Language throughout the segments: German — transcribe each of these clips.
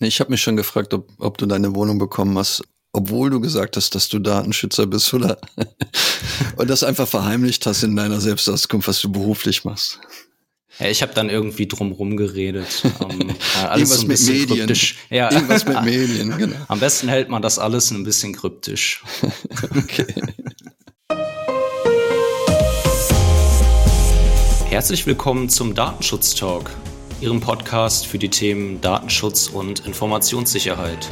Ich habe mich schon gefragt, ob, ob du deine Wohnung bekommen hast, obwohl du gesagt hast, dass du Datenschützer bist oder und das einfach verheimlicht hast in deiner Selbstauskunft, was du beruflich machst. Ja, ich habe dann irgendwie drumrum geredet. Ähm, alles so ein mit Medien. kryptisch. Ja. Irgendwas mit Medien, genau. Am besten hält man das alles ein bisschen kryptisch. okay. Herzlich willkommen zum Datenschutz Talk. Ihrem Podcast für die Themen Datenschutz und Informationssicherheit.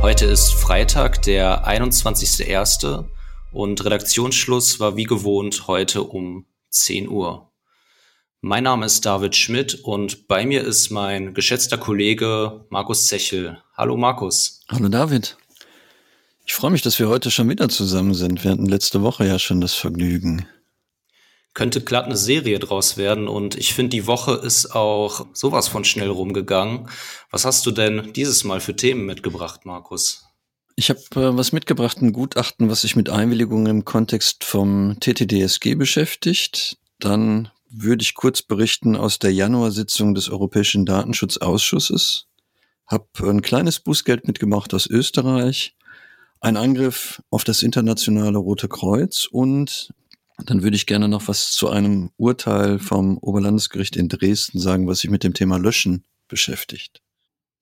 Heute ist Freitag, der 21.01. und Redaktionsschluss war wie gewohnt heute um 10 Uhr. Mein Name ist David Schmidt und bei mir ist mein geschätzter Kollege Markus Zechel. Hallo Markus. Hallo David. Ich freue mich, dass wir heute schon wieder zusammen sind. Wir hatten letzte Woche ja schon das Vergnügen. Könnte glatt eine Serie draus werden und ich finde, die Woche ist auch sowas von schnell rumgegangen. Was hast du denn dieses Mal für Themen mitgebracht, Markus? Ich habe äh, was mitgebracht, ein Gutachten, was sich mit Einwilligungen im Kontext vom TTDSG beschäftigt. Dann würde ich kurz berichten aus der Januarsitzung des Europäischen Datenschutzausschusses. Hab ein kleines Bußgeld mitgemacht aus Österreich, ein Angriff auf das internationale Rote Kreuz und dann würde ich gerne noch was zu einem Urteil vom Oberlandesgericht in Dresden sagen, was sich mit dem Thema Löschen beschäftigt.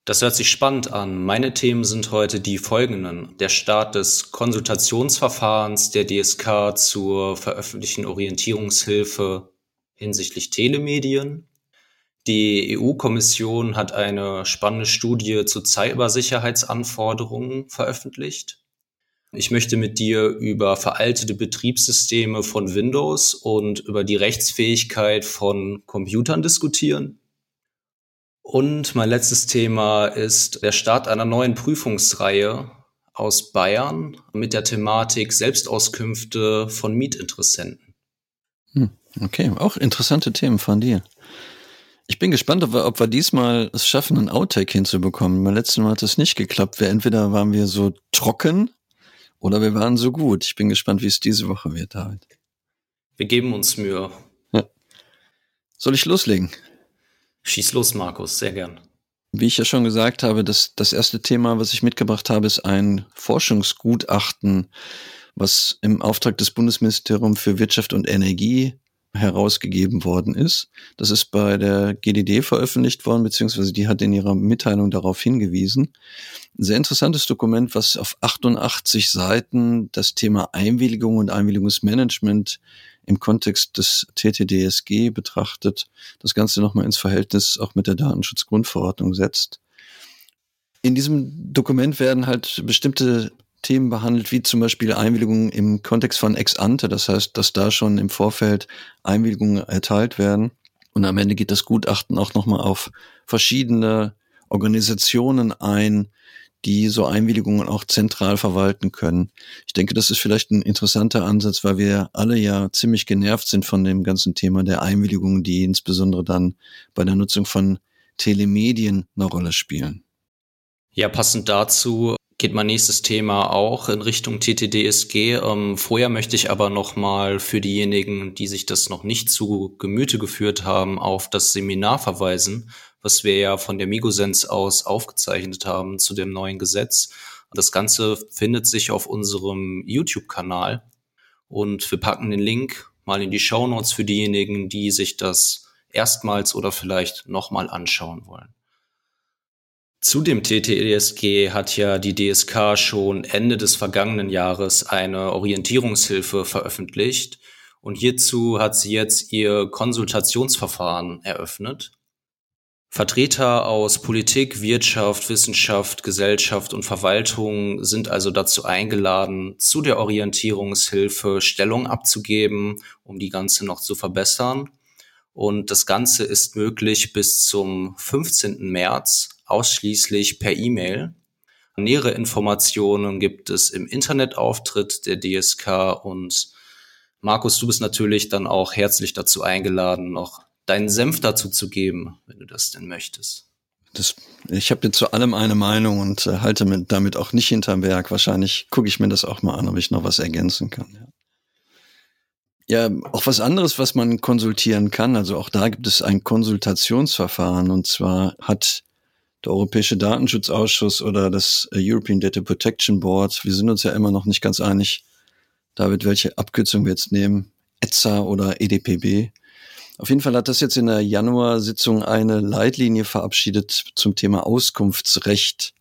Das hört sich spannend an. Meine Themen sind heute die folgenden. Der Start des Konsultationsverfahrens der DSK zur veröffentlichten Orientierungshilfe hinsichtlich Telemedien. Die EU-Kommission hat eine spannende Studie zu Cybersicherheitsanforderungen veröffentlicht. Ich möchte mit dir über veraltete Betriebssysteme von Windows und über die Rechtsfähigkeit von Computern diskutieren. Und mein letztes Thema ist der Start einer neuen Prüfungsreihe aus Bayern mit der Thematik Selbstauskünfte von Mietinteressenten. Okay, auch interessante Themen von dir. Ich bin gespannt, ob wir, ob wir diesmal es schaffen, einen Outtake hinzubekommen. Beim letzten Mal hat es nicht geklappt. Wir, entweder waren wir so trocken oder wir waren so gut. Ich bin gespannt, wie es diese Woche wird, David. Wir geben uns Mühe. Ja. Soll ich loslegen? Schieß los, Markus, sehr gern. Wie ich ja schon gesagt habe, das, das erste Thema, was ich mitgebracht habe, ist ein Forschungsgutachten, was im Auftrag des Bundesministeriums für Wirtschaft und Energie herausgegeben worden ist. Das ist bei der GDD veröffentlicht worden, beziehungsweise die hat in ihrer Mitteilung darauf hingewiesen. Ein sehr interessantes Dokument, was auf 88 Seiten das Thema Einwilligung und Einwilligungsmanagement im Kontext des TTDSG betrachtet, das Ganze nochmal ins Verhältnis auch mit der Datenschutzgrundverordnung setzt. In diesem Dokument werden halt bestimmte Themen behandelt, wie zum Beispiel Einwilligungen im Kontext von Ex ante, das heißt, dass da schon im Vorfeld Einwilligungen erteilt werden. Und am Ende geht das Gutachten auch nochmal auf verschiedene Organisationen ein, die so Einwilligungen auch zentral verwalten können. Ich denke, das ist vielleicht ein interessanter Ansatz, weil wir alle ja ziemlich genervt sind von dem ganzen Thema der Einwilligungen, die insbesondere dann bei der Nutzung von Telemedien eine Rolle spielen. Ja, passend dazu geht mein nächstes Thema auch in Richtung TTDSG. Ähm, vorher möchte ich aber nochmal für diejenigen, die sich das noch nicht zu Gemüte geführt haben, auf das Seminar verweisen, was wir ja von der Migosens aus aufgezeichnet haben zu dem neuen Gesetz. Das Ganze findet sich auf unserem YouTube-Kanal und wir packen den Link mal in die Show Notes für diejenigen, die sich das erstmals oder vielleicht nochmal anschauen wollen. Zu dem TTDSG hat ja die DSK schon Ende des vergangenen Jahres eine Orientierungshilfe veröffentlicht und hierzu hat sie jetzt ihr Konsultationsverfahren eröffnet. Vertreter aus Politik, Wirtschaft, Wissenschaft, Gesellschaft und Verwaltung sind also dazu eingeladen, zu der Orientierungshilfe Stellung abzugeben, um die Ganze noch zu verbessern. Und das Ganze ist möglich bis zum 15. März ausschließlich per E-Mail. Nähere Informationen gibt es im Internetauftritt der DSK und Markus, du bist natürlich dann auch herzlich dazu eingeladen, noch deinen Senf dazu zu geben, wenn du das denn möchtest. Das, ich habe jetzt zu allem eine Meinung und äh, halte mit, damit auch nicht hinterm Berg. Wahrscheinlich gucke ich mir das auch mal an, ob ich noch was ergänzen kann. Ja. ja, auch was anderes, was man konsultieren kann. Also auch da gibt es ein Konsultationsverfahren. Und zwar hat der Europäische Datenschutzausschuss oder das European Data Protection Board, wir sind uns ja immer noch nicht ganz einig, David, welche Abkürzung wir jetzt nehmen, ETSA oder EDPB, auf jeden Fall hat das jetzt in der Januar-Sitzung eine Leitlinie verabschiedet zum Thema Auskunftsrecht.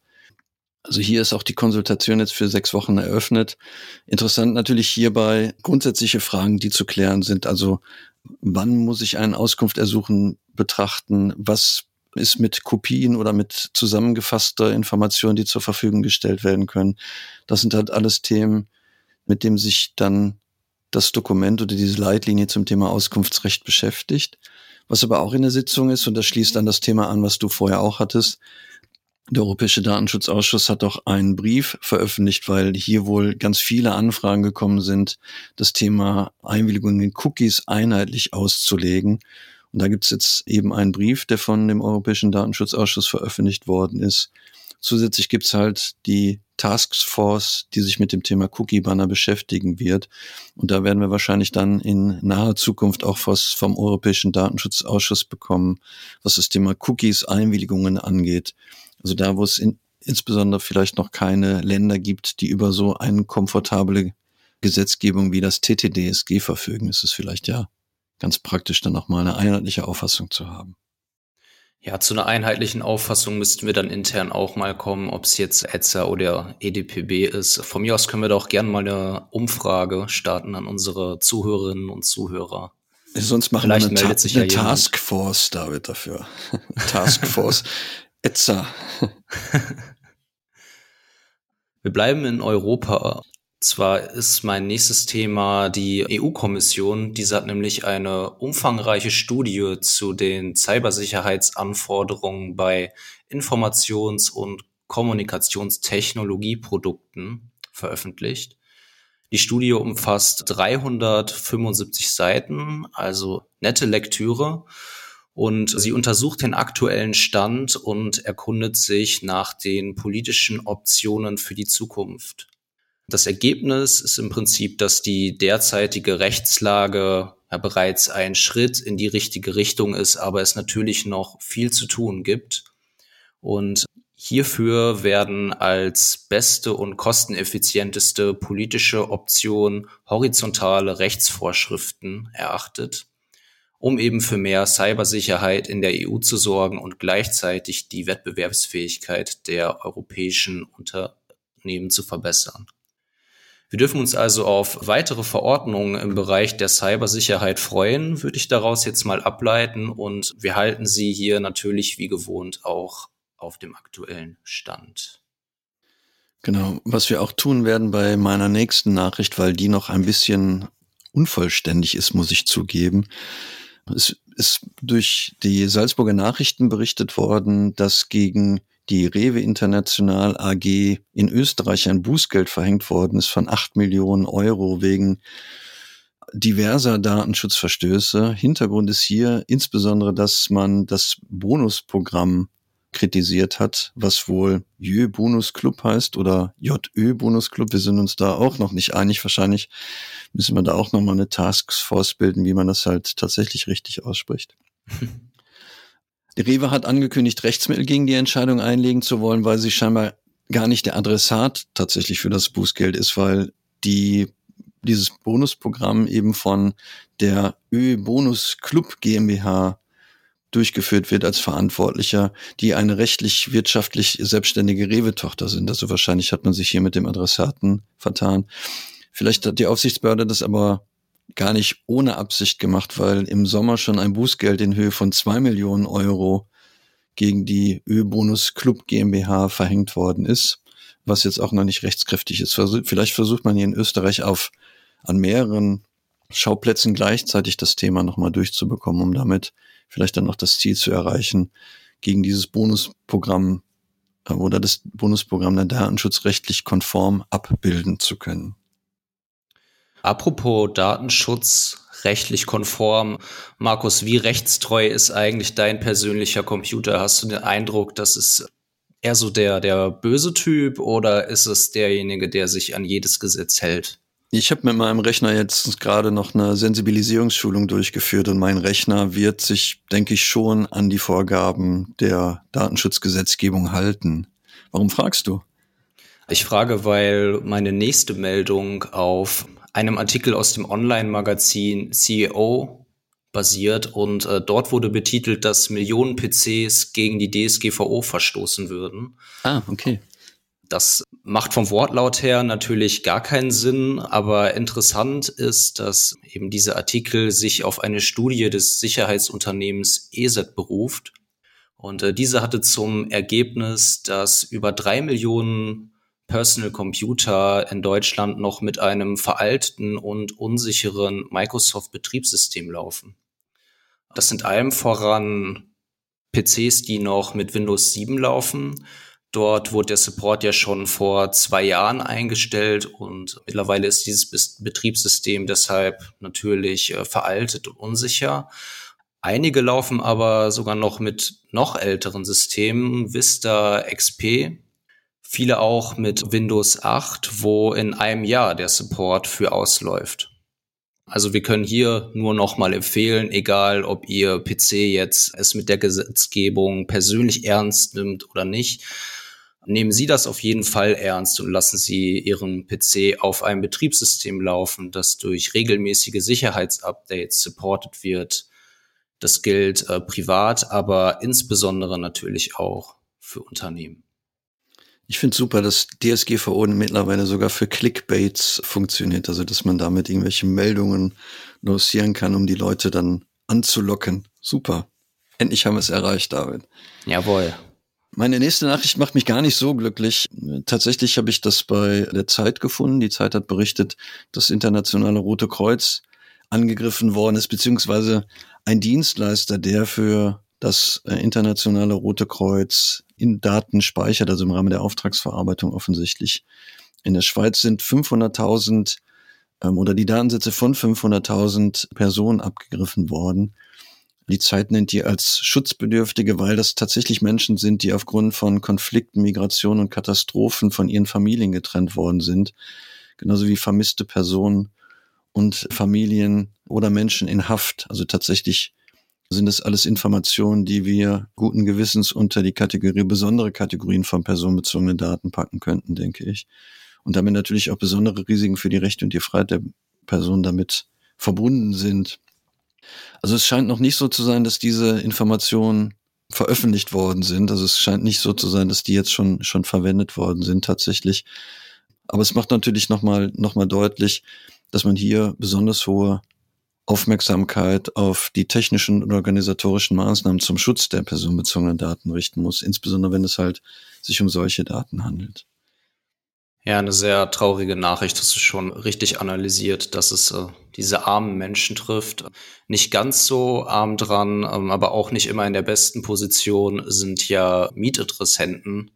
Also hier ist auch die Konsultation jetzt für sechs Wochen eröffnet. Interessant natürlich hierbei grundsätzliche Fragen, die zu klären sind. Also wann muss ich eine Auskunft ersuchen, betrachten? Was ist mit Kopien oder mit zusammengefasster Information, die zur Verfügung gestellt werden können? Das sind halt alles Themen, mit dem sich dann das Dokument oder diese Leitlinie zum Thema Auskunftsrecht beschäftigt. Was aber auch in der Sitzung ist, und das schließt dann das Thema an, was du vorher auch hattest, der Europäische Datenschutzausschuss hat auch einen Brief veröffentlicht, weil hier wohl ganz viele Anfragen gekommen sind, das Thema Einwilligung in Cookies einheitlich auszulegen. Und da gibt es jetzt eben einen Brief, der von dem Europäischen Datenschutzausschuss veröffentlicht worden ist. Zusätzlich gibt es halt die Taskforce, die sich mit dem Thema Cookie-Banner beschäftigen wird. Und da werden wir wahrscheinlich dann in naher Zukunft auch was vom Europäischen Datenschutzausschuss bekommen, was das Thema Cookies, Einwilligungen angeht. Also da, wo es in, insbesondere vielleicht noch keine Länder gibt, die über so eine komfortable Gesetzgebung wie das TTDSG verfügen, ist es vielleicht ja ganz praktisch, dann auch mal eine einheitliche Auffassung zu haben. Ja, zu einer einheitlichen Auffassung müssten wir dann intern auch mal kommen, ob es jetzt ETSA oder EDPB ist. Von mir aus können wir da auch gerne mal eine Umfrage starten an unsere Zuhörerinnen und Zuhörer. Sonst machen Vielleicht wir eine, meldet sich eine ja Taskforce, David, dafür. Taskforce ETSA. wir bleiben in Europa zwar ist mein nächstes Thema die EU-Kommission. Diese hat nämlich eine umfangreiche Studie zu den Cybersicherheitsanforderungen bei Informations- und Kommunikationstechnologieprodukten veröffentlicht. Die Studie umfasst 375 Seiten, also nette Lektüre. Und sie untersucht den aktuellen Stand und erkundet sich nach den politischen Optionen für die Zukunft. Das Ergebnis ist im Prinzip, dass die derzeitige Rechtslage ja bereits ein Schritt in die richtige Richtung ist, aber es natürlich noch viel zu tun gibt. Und hierfür werden als beste und kosteneffizienteste politische Option horizontale Rechtsvorschriften erachtet, um eben für mehr Cybersicherheit in der EU zu sorgen und gleichzeitig die Wettbewerbsfähigkeit der europäischen Unternehmen zu verbessern. Wir dürfen uns also auf weitere Verordnungen im Bereich der Cybersicherheit freuen, würde ich daraus jetzt mal ableiten. Und wir halten Sie hier natürlich wie gewohnt auch auf dem aktuellen Stand. Genau, was wir auch tun werden bei meiner nächsten Nachricht, weil die noch ein bisschen unvollständig ist, muss ich zugeben. Es ist durch die Salzburger Nachrichten berichtet worden, dass gegen die Rewe International AG in Österreich ein Bußgeld verhängt worden ist von acht Millionen Euro wegen diverser Datenschutzverstöße. Hintergrund ist hier insbesondere, dass man das Bonusprogramm kritisiert hat, was wohl Jö Bonus Club heißt oder JÖ Bonus Club. Wir sind uns da auch noch nicht einig. Wahrscheinlich müssen wir da auch nochmal eine Taskforce bilden, wie man das halt tatsächlich richtig ausspricht. Rewe hat angekündigt, Rechtsmittel gegen die Entscheidung einlegen zu wollen, weil sie scheinbar gar nicht der Adressat tatsächlich für das Bußgeld ist, weil die dieses Bonusprogramm eben von der Ö Bonus Club GmbH durchgeführt wird als Verantwortlicher, die eine rechtlich wirtschaftlich selbstständige Rewe-Tochter sind. Also wahrscheinlich hat man sich hier mit dem Adressaten vertan. Vielleicht hat die Aufsichtsbehörde das aber gar nicht ohne Absicht gemacht, weil im Sommer schon ein Bußgeld in Höhe von zwei Millionen Euro gegen die Ö-Bonus Club GmbH verhängt worden ist, was jetzt auch noch nicht rechtskräftig ist. Vielleicht versucht man hier in Österreich auf an mehreren Schauplätzen gleichzeitig das Thema nochmal durchzubekommen, um damit vielleicht dann noch das Ziel zu erreichen, gegen dieses Bonusprogramm äh, oder das Bonusprogramm der datenschutzrechtlich konform abbilden zu können. Apropos Datenschutz rechtlich konform. Markus, wie rechtstreu ist eigentlich dein persönlicher Computer? Hast du den Eindruck, dass es eher so der, der böse Typ oder ist es derjenige, der sich an jedes Gesetz hält? Ich habe mit meinem Rechner jetzt gerade noch eine Sensibilisierungsschulung durchgeführt und mein Rechner wird sich, denke ich, schon an die Vorgaben der Datenschutzgesetzgebung halten. Warum fragst du? Ich frage, weil meine nächste Meldung auf einem Artikel aus dem Online-Magazin CEO basiert und äh, dort wurde betitelt, dass Millionen PCs gegen die DSGVO verstoßen würden. Ah, okay. Das macht vom Wortlaut her natürlich gar keinen Sinn, aber interessant ist, dass eben dieser Artikel sich auf eine Studie des Sicherheitsunternehmens ESET beruft. Und äh, diese hatte zum Ergebnis, dass über drei Millionen Personal Computer in Deutschland noch mit einem veralteten und unsicheren Microsoft-Betriebssystem laufen. Das sind allem voran PCs, die noch mit Windows 7 laufen Dort wurde der Support ja schon vor zwei Jahren eingestellt und mittlerweile ist dieses Betriebssystem deshalb natürlich äh, veraltet und unsicher. Einige laufen aber sogar noch mit noch älteren Systemen, Vista XP, viele auch mit Windows 8, wo in einem Jahr der Support für ausläuft. Also wir können hier nur noch mal empfehlen, egal ob ihr PC jetzt es mit der Gesetzgebung persönlich ernst nimmt oder nicht, nehmen Sie das auf jeden Fall ernst und lassen Sie Ihren PC auf einem Betriebssystem laufen, das durch regelmäßige Sicherheitsupdates supported wird. Das gilt äh, privat, aber insbesondere natürlich auch für Unternehmen. Ich finde super, dass DSGVO mittlerweile sogar für Clickbaits funktioniert, also dass man damit irgendwelche Meldungen lancieren kann, um die Leute dann anzulocken. Super. Endlich haben wir es erreicht, David. Jawohl. Meine nächste Nachricht macht mich gar nicht so glücklich. Tatsächlich habe ich das bei der Zeit gefunden. Die Zeit hat berichtet, dass internationale Rote Kreuz angegriffen worden ist, beziehungsweise ein Dienstleister, der für das äh, internationale Rote Kreuz in Daten speichert, also im Rahmen der Auftragsverarbeitung offensichtlich. In der Schweiz sind 500.000 ähm, oder die Datensätze von 500.000 Personen abgegriffen worden. Die Zeit nennt die als Schutzbedürftige, weil das tatsächlich Menschen sind, die aufgrund von Konflikten, Migration und Katastrophen von ihren Familien getrennt worden sind. Genauso wie vermisste Personen und Familien oder Menschen in Haft. Also tatsächlich sind das alles Informationen, die wir guten Gewissens unter die Kategorie besondere Kategorien von personenbezogenen Daten packen könnten, denke ich. Und damit natürlich auch besondere Risiken für die Rechte und die Freiheit der Person damit verbunden sind. Also es scheint noch nicht so zu sein, dass diese Informationen veröffentlicht worden sind. Also es scheint nicht so zu sein, dass die jetzt schon, schon verwendet worden sind tatsächlich. Aber es macht natürlich nochmal noch mal deutlich, dass man hier besonders hohe Aufmerksamkeit auf die technischen und organisatorischen Maßnahmen zum Schutz der personenbezogenen Daten richten muss, insbesondere wenn es halt sich um solche Daten handelt. Ja, eine sehr traurige Nachricht, hast du schon richtig analysiert, dass es äh, diese armen Menschen trifft. Nicht ganz so arm dran, ähm, aber auch nicht immer in der besten Position sind ja Mietinteressenten.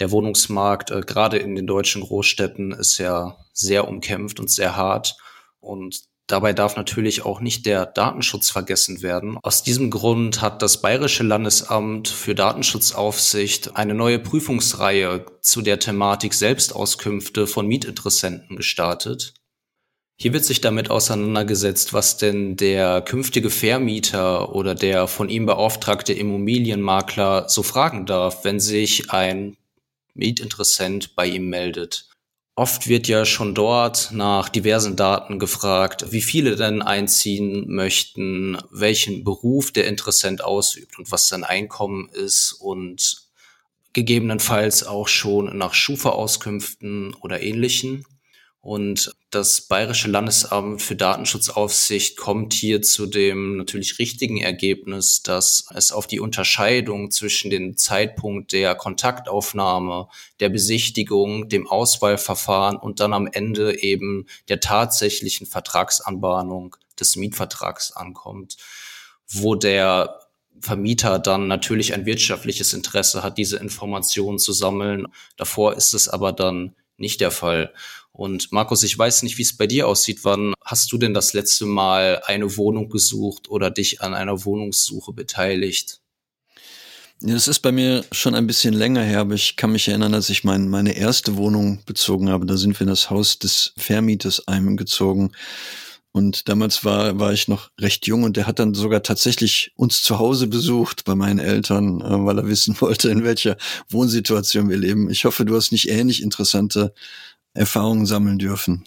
Der Wohnungsmarkt, äh, gerade in den deutschen Großstädten, ist ja sehr umkämpft und sehr hart. Und Dabei darf natürlich auch nicht der Datenschutz vergessen werden. Aus diesem Grund hat das Bayerische Landesamt für Datenschutzaufsicht eine neue Prüfungsreihe zu der Thematik Selbstauskünfte von Mietinteressenten gestartet. Hier wird sich damit auseinandergesetzt, was denn der künftige Vermieter oder der von ihm beauftragte Immobilienmakler so fragen darf, wenn sich ein Mietinteressent bei ihm meldet. Oft wird ja schon dort nach diversen Daten gefragt, wie viele denn einziehen möchten, welchen Beruf der Interessent ausübt und was sein Einkommen ist und gegebenenfalls auch schon nach Schufa-Auskünften oder ähnlichen. Und das Bayerische Landesamt für Datenschutzaufsicht kommt hier zu dem natürlich richtigen Ergebnis, dass es auf die Unterscheidung zwischen dem Zeitpunkt der Kontaktaufnahme, der Besichtigung, dem Auswahlverfahren und dann am Ende eben der tatsächlichen Vertragsanbahnung des Mietvertrags ankommt, wo der Vermieter dann natürlich ein wirtschaftliches Interesse hat, diese Informationen zu sammeln. Davor ist es aber dann nicht der Fall. Und Markus, ich weiß nicht, wie es bei dir aussieht. Wann hast du denn das letzte Mal eine Wohnung gesucht oder dich an einer Wohnungssuche beteiligt? Ja, das ist bei mir schon ein bisschen länger her, aber ich kann mich erinnern, dass ich mein, meine erste Wohnung bezogen habe. Da sind wir in das Haus des Vermieters eingezogen. Und damals war, war ich noch recht jung und der hat dann sogar tatsächlich uns zu Hause besucht bei meinen Eltern, äh, weil er wissen wollte, in welcher Wohnsituation wir leben. Ich hoffe, du hast nicht ähnlich interessante Erfahrungen sammeln dürfen.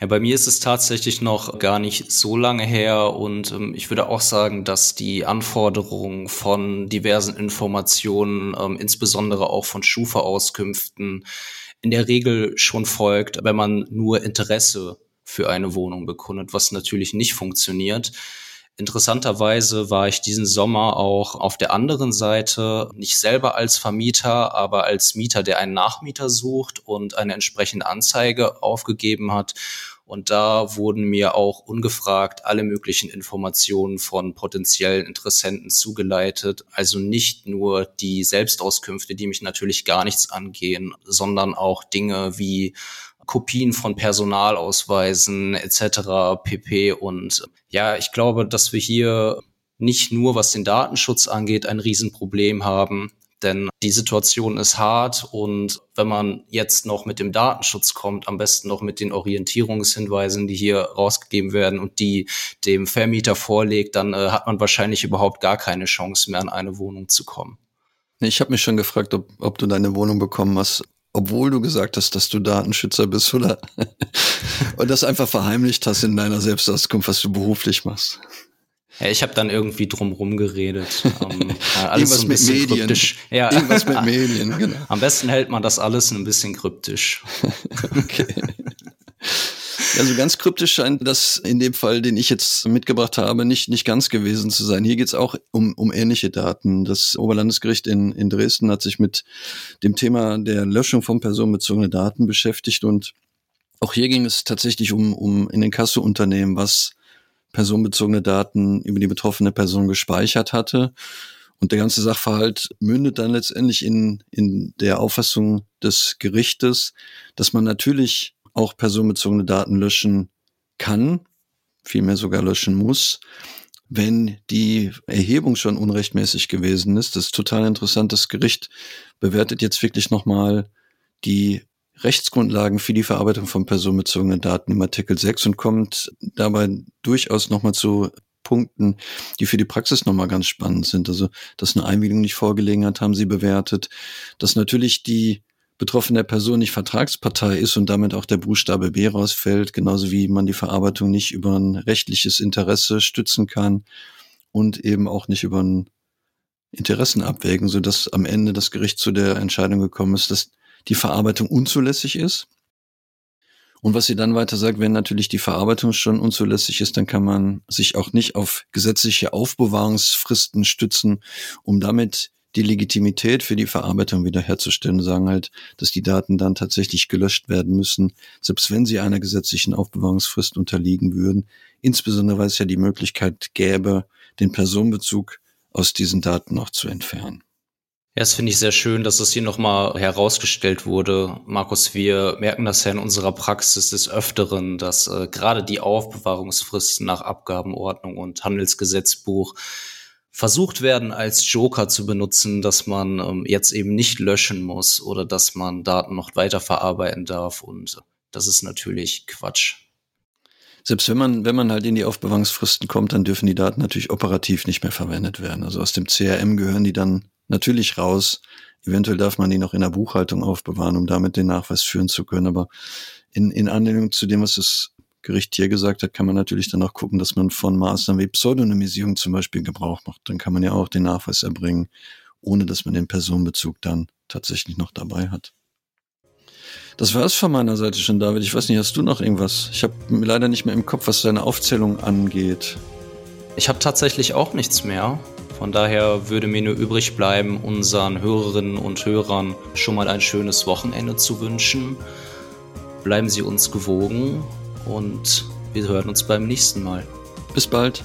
Ja, bei mir ist es tatsächlich noch gar nicht so lange her und ähm, ich würde auch sagen, dass die Anforderungen von diversen Informationen, ähm, insbesondere auch von Schufa-Auskünften, in der Regel schon folgt, wenn man nur Interesse für eine Wohnung bekundet, was natürlich nicht funktioniert. Interessanterweise war ich diesen Sommer auch auf der anderen Seite, nicht selber als Vermieter, aber als Mieter, der einen Nachmieter sucht und eine entsprechende Anzeige aufgegeben hat. Und da wurden mir auch ungefragt alle möglichen Informationen von potenziellen Interessenten zugeleitet. Also nicht nur die Selbstauskünfte, die mich natürlich gar nichts angehen, sondern auch Dinge wie Kopien von Personalausweisen etc. pp. Und ja, ich glaube, dass wir hier nicht nur was den Datenschutz angeht, ein Riesenproblem haben. Denn die Situation ist hart und wenn man jetzt noch mit dem Datenschutz kommt, am besten noch mit den Orientierungshinweisen, die hier rausgegeben werden und die dem Vermieter vorlegt, dann äh, hat man wahrscheinlich überhaupt gar keine Chance mehr, an eine Wohnung zu kommen. Ich habe mich schon gefragt, ob, ob du deine Wohnung bekommen hast, obwohl du gesagt hast, dass du Datenschützer bist oder und das einfach verheimlicht hast in deiner Selbstauskunft, was du beruflich machst. Ja, ich habe dann irgendwie drumrum geredet. Um, alles Irgendwas so ein bisschen mit Medien. kryptisch. Ja. Irgendwas mit Medien, genau. Am besten hält man das alles ein bisschen kryptisch. okay. Also ganz kryptisch scheint das in dem Fall, den ich jetzt mitgebracht habe, nicht, nicht ganz gewesen zu sein. Hier geht es auch um, um ähnliche Daten. Das Oberlandesgericht in, in Dresden hat sich mit dem Thema der Löschung von personenbezogenen Daten beschäftigt und auch hier ging es tatsächlich um, um in den Kasseunternehmen, was personenbezogene Daten über die betroffene Person gespeichert hatte. Und der ganze Sachverhalt mündet dann letztendlich in, in der Auffassung des Gerichtes, dass man natürlich auch personenbezogene Daten löschen kann, vielmehr sogar löschen muss, wenn die Erhebung schon unrechtmäßig gewesen ist. Das ist total interessant. Das Gericht bewertet jetzt wirklich nochmal die Rechtsgrundlagen für die Verarbeitung von personenbezogenen Daten im Artikel 6 und kommt dabei durchaus nochmal zu Punkten, die für die Praxis nochmal ganz spannend sind. Also, dass eine Einwilligung nicht vorgelegen hat, haben sie bewertet. Dass natürlich die betroffene Person nicht Vertragspartei ist und damit auch der Buchstabe B rausfällt, genauso wie man die Verarbeitung nicht über ein rechtliches Interesse stützen kann und eben auch nicht über ein Interessen abwägen, so dass am Ende das Gericht zu der Entscheidung gekommen ist, dass die Verarbeitung unzulässig ist. Und was sie dann weiter sagt, wenn natürlich die Verarbeitung schon unzulässig ist, dann kann man sich auch nicht auf gesetzliche Aufbewahrungsfristen stützen, um damit die Legitimität für die Verarbeitung wiederherzustellen sagen halt, dass die Daten dann tatsächlich gelöscht werden müssen, selbst wenn sie einer gesetzlichen Aufbewahrungsfrist unterliegen würden. Insbesondere weil es ja die Möglichkeit gäbe, den Personenbezug aus diesen Daten noch zu entfernen. Ja, das finde ich sehr schön, dass das hier nochmal herausgestellt wurde. Markus, wir merken das ja in unserer Praxis des Öfteren, dass äh, gerade die Aufbewahrungsfristen nach Abgabenordnung und Handelsgesetzbuch versucht werden, als Joker zu benutzen, dass man ähm, jetzt eben nicht löschen muss oder dass man Daten noch weiterverarbeiten darf. Und das ist natürlich Quatsch. Selbst wenn man, wenn man halt in die Aufbewahrungsfristen kommt, dann dürfen die Daten natürlich operativ nicht mehr verwendet werden. Also aus dem CRM gehören die dann natürlich raus. Eventuell darf man die noch in der Buchhaltung aufbewahren, um damit den Nachweis führen zu können. Aber in, in Anlehnung zu dem, was es Gericht hier gesagt hat, kann man natürlich dann auch gucken, dass man von Maßnahmen wie Pseudonymisierung zum Beispiel Gebrauch macht. Dann kann man ja auch den Nachweis erbringen, ohne dass man den Personenbezug dann tatsächlich noch dabei hat. Das war es von meiner Seite schon, David. Ich weiß nicht, hast du noch irgendwas? Ich habe leider nicht mehr im Kopf, was deine Aufzählung angeht. Ich habe tatsächlich auch nichts mehr. Von daher würde mir nur übrig bleiben, unseren Hörerinnen und Hörern schon mal ein schönes Wochenende zu wünschen. Bleiben Sie uns gewogen und wir hören uns beim nächsten Mal. Bis bald.